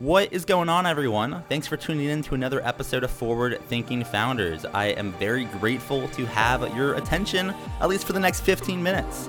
What is going on, everyone? Thanks for tuning in to another episode of Forward Thinking Founders. I am very grateful to have your attention, at least for the next 15 minutes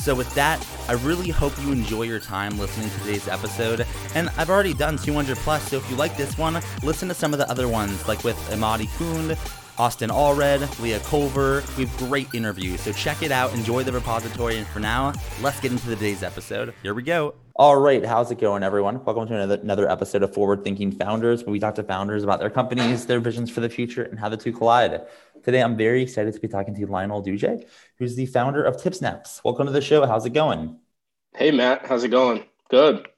So, with that, I really hope you enjoy your time listening to today's episode. And I've already done 200 plus, so if you like this one, listen to some of the other ones, like with Amadi Kund, Austin Allred, Leah Culver. We have great interviews, so check it out. Enjoy the repository. And for now, let's get into today's episode. Here we go. All right, how's it going, everyone? Welcome to another, another episode of Forward Thinking Founders, where we talk to founders about their companies, their visions for the future, and how the two collide. Today, I'm very excited to be talking to Lyonel Douge, who's the founder of TipSnaps. Welcome to the show. How's it going? Hey, Matt. How's it going? Good.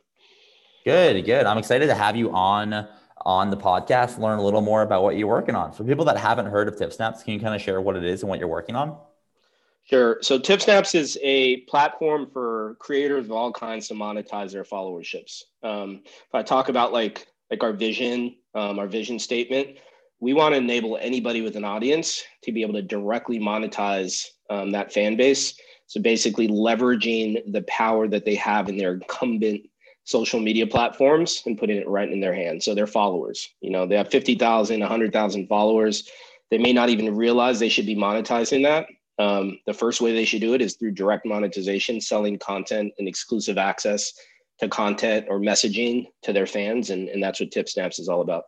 Good, good. I'm excited to have you on on the podcast, learn a little more about what you're working on. For people that haven't heard of TipSnaps, can you kind of share what it is and what you're working on? Sure. So TipSnaps is a platform for creators of all kinds to monetize their followerships. Um, if I talk about like like our vision, um, our vision statement, we want to enable anybody with an audience to be able to directly monetize um, that fan base. So basically, leveraging the power that they have in their incumbent social media platforms and putting it right in their hands. So their followers, you know, they have 50,000, 100,000 followers. They may not even realize they should be monetizing that. Um, the first way they should do it is through direct monetization, selling content and exclusive access to content or messaging to their fans. And, and that's what TipSnaps is all about.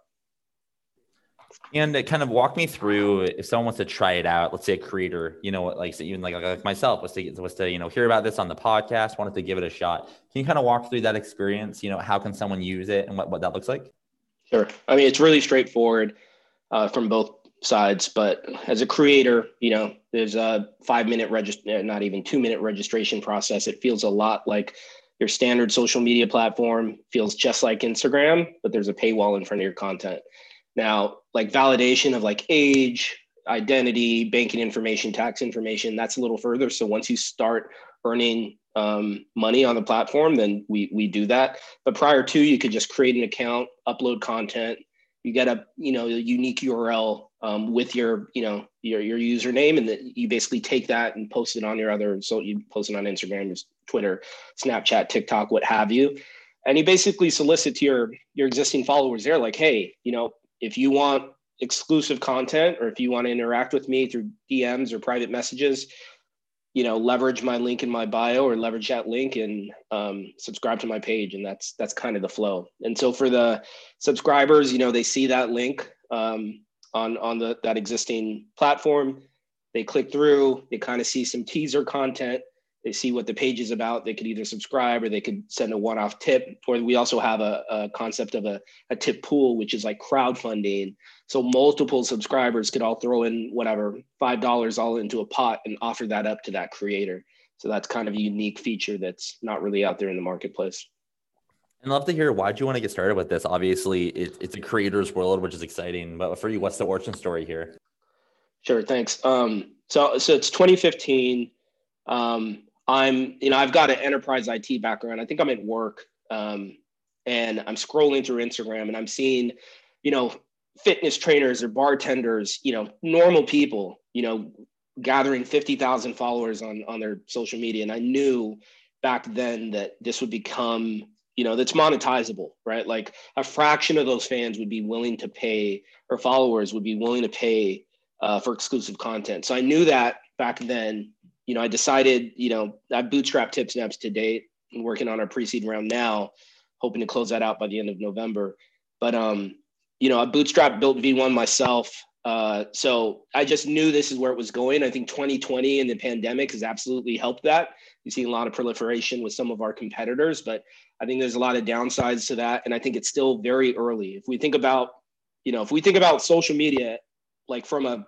And kind of walk me through if someone wants to try it out, let's say a creator, you know, like even like, like myself was to was to, you know, hear about this on the podcast, wanted to give it a shot. Can you kind of walk through that experience? You know, how can someone use it and what, what that looks like? Sure. I mean, it's really straightforward uh, from both sides, but as a creator, you know, there's a five minute register, not even two minute registration process. It feels a lot like your standard social media platform feels just like Instagram, but there's a paywall in front of your content. Now, like validation of like age, identity, banking information, tax information, that's a little further. So once you start earning um, money on the platform, then we we do that. But prior to, you could just create an account, upload content. You get a you know a unique URL um, with your you know your your username, and that you basically take that and post it on your other so you post it on Instagram, Twitter, Snapchat, TikTok, what have you. And you basically solicit to your your existing followers there, like, hey, you know, if you want exclusive content or if you want to interact with me through DMs or private messages, you know, leverage my link in my bio or leverage that link and um, subscribe to my page. And that's that's kind of the flow. And so for the subscribers, you know, they see that link um, on on the that existing platform. They click through. They kind of see some teaser content they see what the page is about, they could either subscribe or they could send a one-off tip. Or we also have a, a concept of a, a tip pool, which is like crowdfunding. So multiple subscribers could all throw in whatever five dollars all into a pot and offer that up to that creator. So that's kind of a unique feature that's not really out there in the marketplace. And I'd love to hear why do you want to get started with this? Obviously, it, it's a creator's world, which is exciting. But for you, what's the origin story here? Sure, thanks. Um, so so it's 2015. Um, I'm, you know, I've got an enterprise IT background. I think I'm at work um, and I'm scrolling through Instagram and I'm seeing, you know, fitness trainers or bartenders, you know, normal people, you know, gathering 50,000 followers on, on their social media. And I knew back then that this would become, you know, that's monetizable, right? Like a fraction of those fans would be willing to pay or followers would be willing to pay uh, for exclusive content. So I knew that back then you know, I decided, you know, I bootstrap TipSnaps to date and working on our pre-seed round now, hoping to close that out by the end of November. But um, you know, I bootstrap built V1 myself. Uh, so I just knew this is where it was going. I think 2020 and the pandemic has absolutely helped that. You see a lot of proliferation with some of our competitors, but I think there's a lot of downsides to that. And I think it's still very early. If we think about, you know, if we think about social media, like from a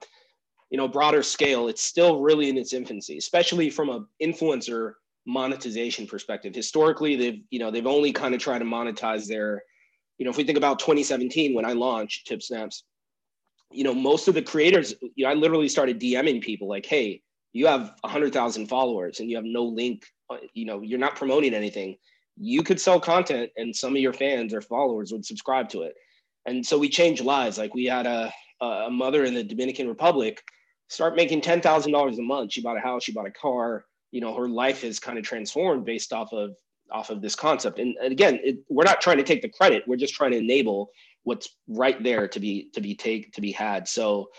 you know broader scale it's still really in its infancy especially from a influencer monetization perspective historically they've you know they've only kind of tried to monetize their you know, if we think about 2017 when I launched Tip Snaps, you know, most of the creators, you know, I literally started DMing people like, hey, you have 100,000 followers and you have no link, uh, you know, you're not promoting anything. You could sell content and some of your fans or followers would subscribe to it. And so we changed lives. Like we had a, a mother in the Dominican Republic start making $10,000 a month. She bought a house, she bought a car, you know, her life is kind of transformed based off of off of this concept. And, and again, it, we're not trying to take the credit. We're just trying to enable what's right there to be to be take to be had. So,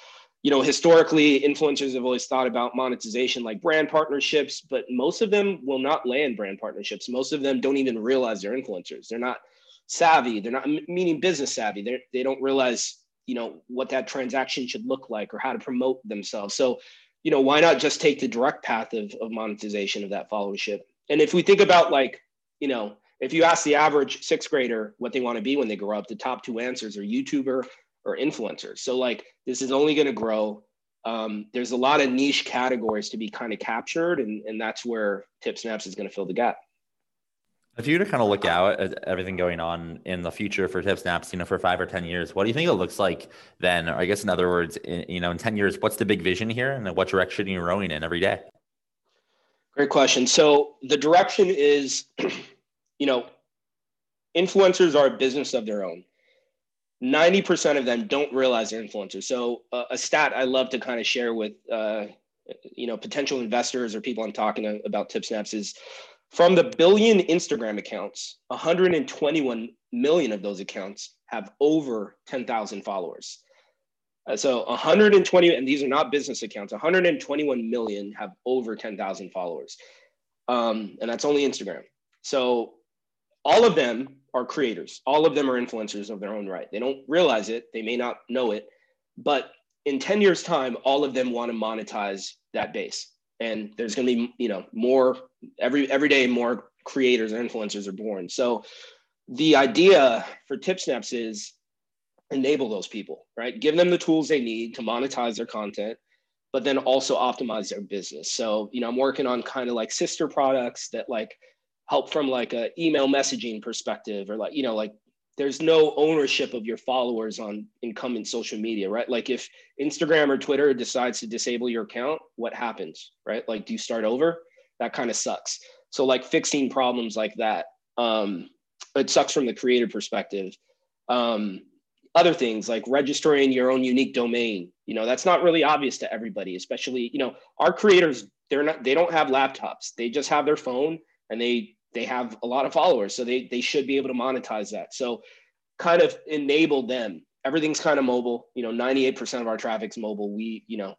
you know, historically, influencers have always thought about monetization like brand partnerships, but most of them will not land brand partnerships. Most of them don't even realize they're influencers. They're not savvy. They're not meaning business savvy. They they don't realize you know what that transaction should look like or how to promote themselves. So, you know, why not just take the direct path of, of monetization of that followership? And if we think about like you know, if you ask the average sixth grader what they want to be when they grow up, the top two answers are YouTuber or influencer. So like this is only going to grow. Um, there's a lot of niche categories to be kind of captured, and, and that's where Tip Snaps is going to fill the gap. If you were to kind of look out at everything going on in the future for Tip Snaps, you know, for five or ten years, what do you think it looks like then? Or I guess in other words, in, you know, in ten years, what's the big vision here, and what direction are you rowing in every day? Great question. So the direction is, you know, influencers are a business of their own. 90% of them don't realize they're influencers. So uh, a stat I love to kind of share with, uh, you know, potential investors or people I'm talking about tip snaps is from the billion Instagram accounts, 121 million of those accounts have over 10,000 followers. Uh, so 120, and these are not business accounts, 121 million have over 10,000 followers. Um, and that's only Instagram. So all of them are creators. All of them are influencers of their own right. They don't realize it. They may not know it, but in 10 years time, all of them want to monetize that base. And there's going to be, you know, more every, every day, more creators and influencers are born. So the idea for tip snaps is enable those people, right? Give them the tools they need to monetize their content, but then also optimize their business. So, you know, I'm working on kind of like sister products that like help from like a email messaging perspective or like, you know, like there's no ownership of your followers on incumbent social media, right? Like if Instagram or Twitter decides to disable your account, what happens, right? Like, do you start over? That kind of sucks. So like fixing problems like that, um, it sucks from the creator perspective. Um, other things like registering your own unique domain you know that's not really obvious to everybody especially you know our creators they're not they don't have laptops they just have their phone and they they have a lot of followers so they they should be able to monetize that. So kind of enable them. Everything's kind of mobile. You know 98% of our traffic's mobile. We you know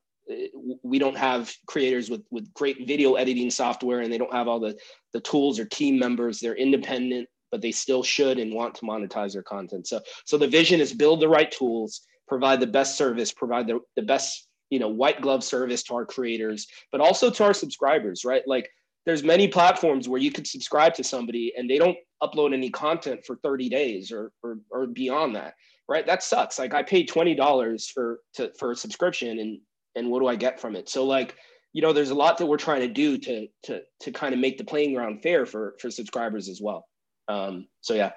we don't have creators with with great video editing software and they don't have all the the tools or team members. They're independent but they still should and want to monetize their content. So, so the vision is build the right tools, provide the best service, provide the, the best, you know, white glove service to our creators, but also to our subscribers, right? Like there's many platforms where you could subscribe to somebody and they don't upload any content for 30 days or, or, or beyond that, right? That sucks. Like I paid $20 for, to, for a subscription and, and what do I get from it? So like, you know, there's a lot that we're trying to do to, to, to kind of make the playing ground fair for, for subscribers as well. Um, so yeah.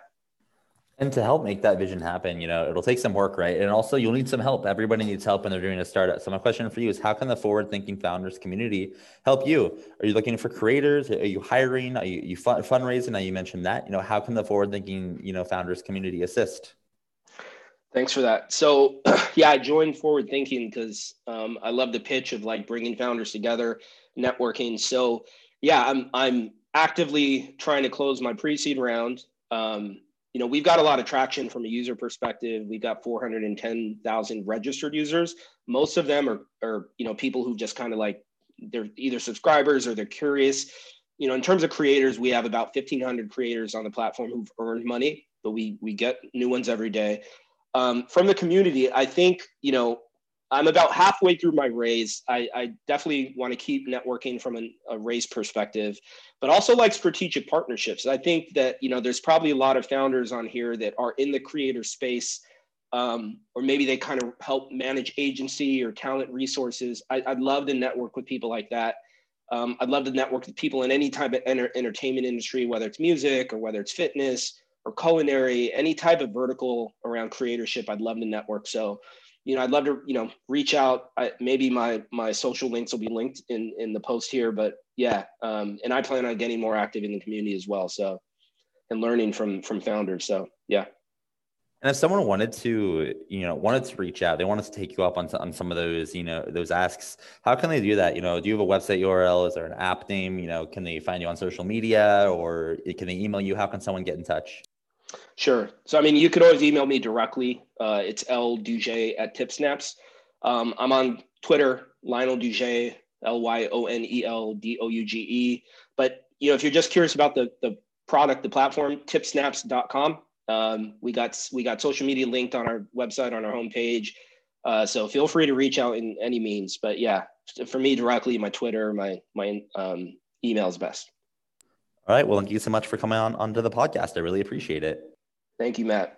And to help make that vision happen, you know, it'll take some work, right? And also you'll need some help. Everybody needs help when they're doing a startup. So my question for you is how can the forward thinking founders community help you? Are you looking for creators? Are you hiring? Are you, you fund, fundraising? Now you mentioned that, you know, how can the forward thinking, you know, founders community assist? Thanks for that. So, yeah, I joined Forward Thinking because um, I love the pitch of like bringing founders together, networking. So, yeah, I'm I'm actively trying to close my pre-seed round. Um, you know, we've got a lot of traction from a user perspective. We've got 410,000 registered users. Most of them are, are you know, people who just kind of like they're either subscribers or they're curious. You know, in terms of creators, we have about 1,500 creators on the platform who've earned money, but we we get new ones every day. Um, from the community, I think you know I'm about halfway through my raise. I, I definitely want to keep networking from an, a raise perspective, but also like strategic partnerships. I think that you know there's probably a lot of founders on here that are in the creator space, um, or maybe they kind of help manage agency or talent resources. I, would love to network with people like that. Um, I'd love to network with people in any type of enter- entertainment industry, whether it's music or whether it's fitness or culinary, any type of vertical around creatorship, I'd love to network. So, you know, I'd love to, you know, reach out. I, maybe my my social links will be linked in in the post here, but yeah, um, and I plan on getting more active in the community as well. So, and learning from from founders. So, yeah. And if someone wanted to, you know, wanted to reach out, they wanted to take you up on, on some of those, you know, those asks, how can they do that? You know, do you have a website URL? Is there an app name? You know, can they find you on social media or can they email you? How can someone get in touch? Sure. So, I mean, you could always email me directly. Uh, it's L Douge at TipSnaps. Um, I'm on Twitter, Lyonel Douge, L Y O N E L D O U G E. But, you know, if you're just curious about the, the product, the platform, tipsnaps.com um, we got we got social media linked on our website on our homepage. Uh, so feel free to reach out in any means. But yeah, for me directly, my Twitter, my my um, email is best. All right. Well, thank you so much for coming on onto the podcast. I really appreciate it. Thank you, Matt.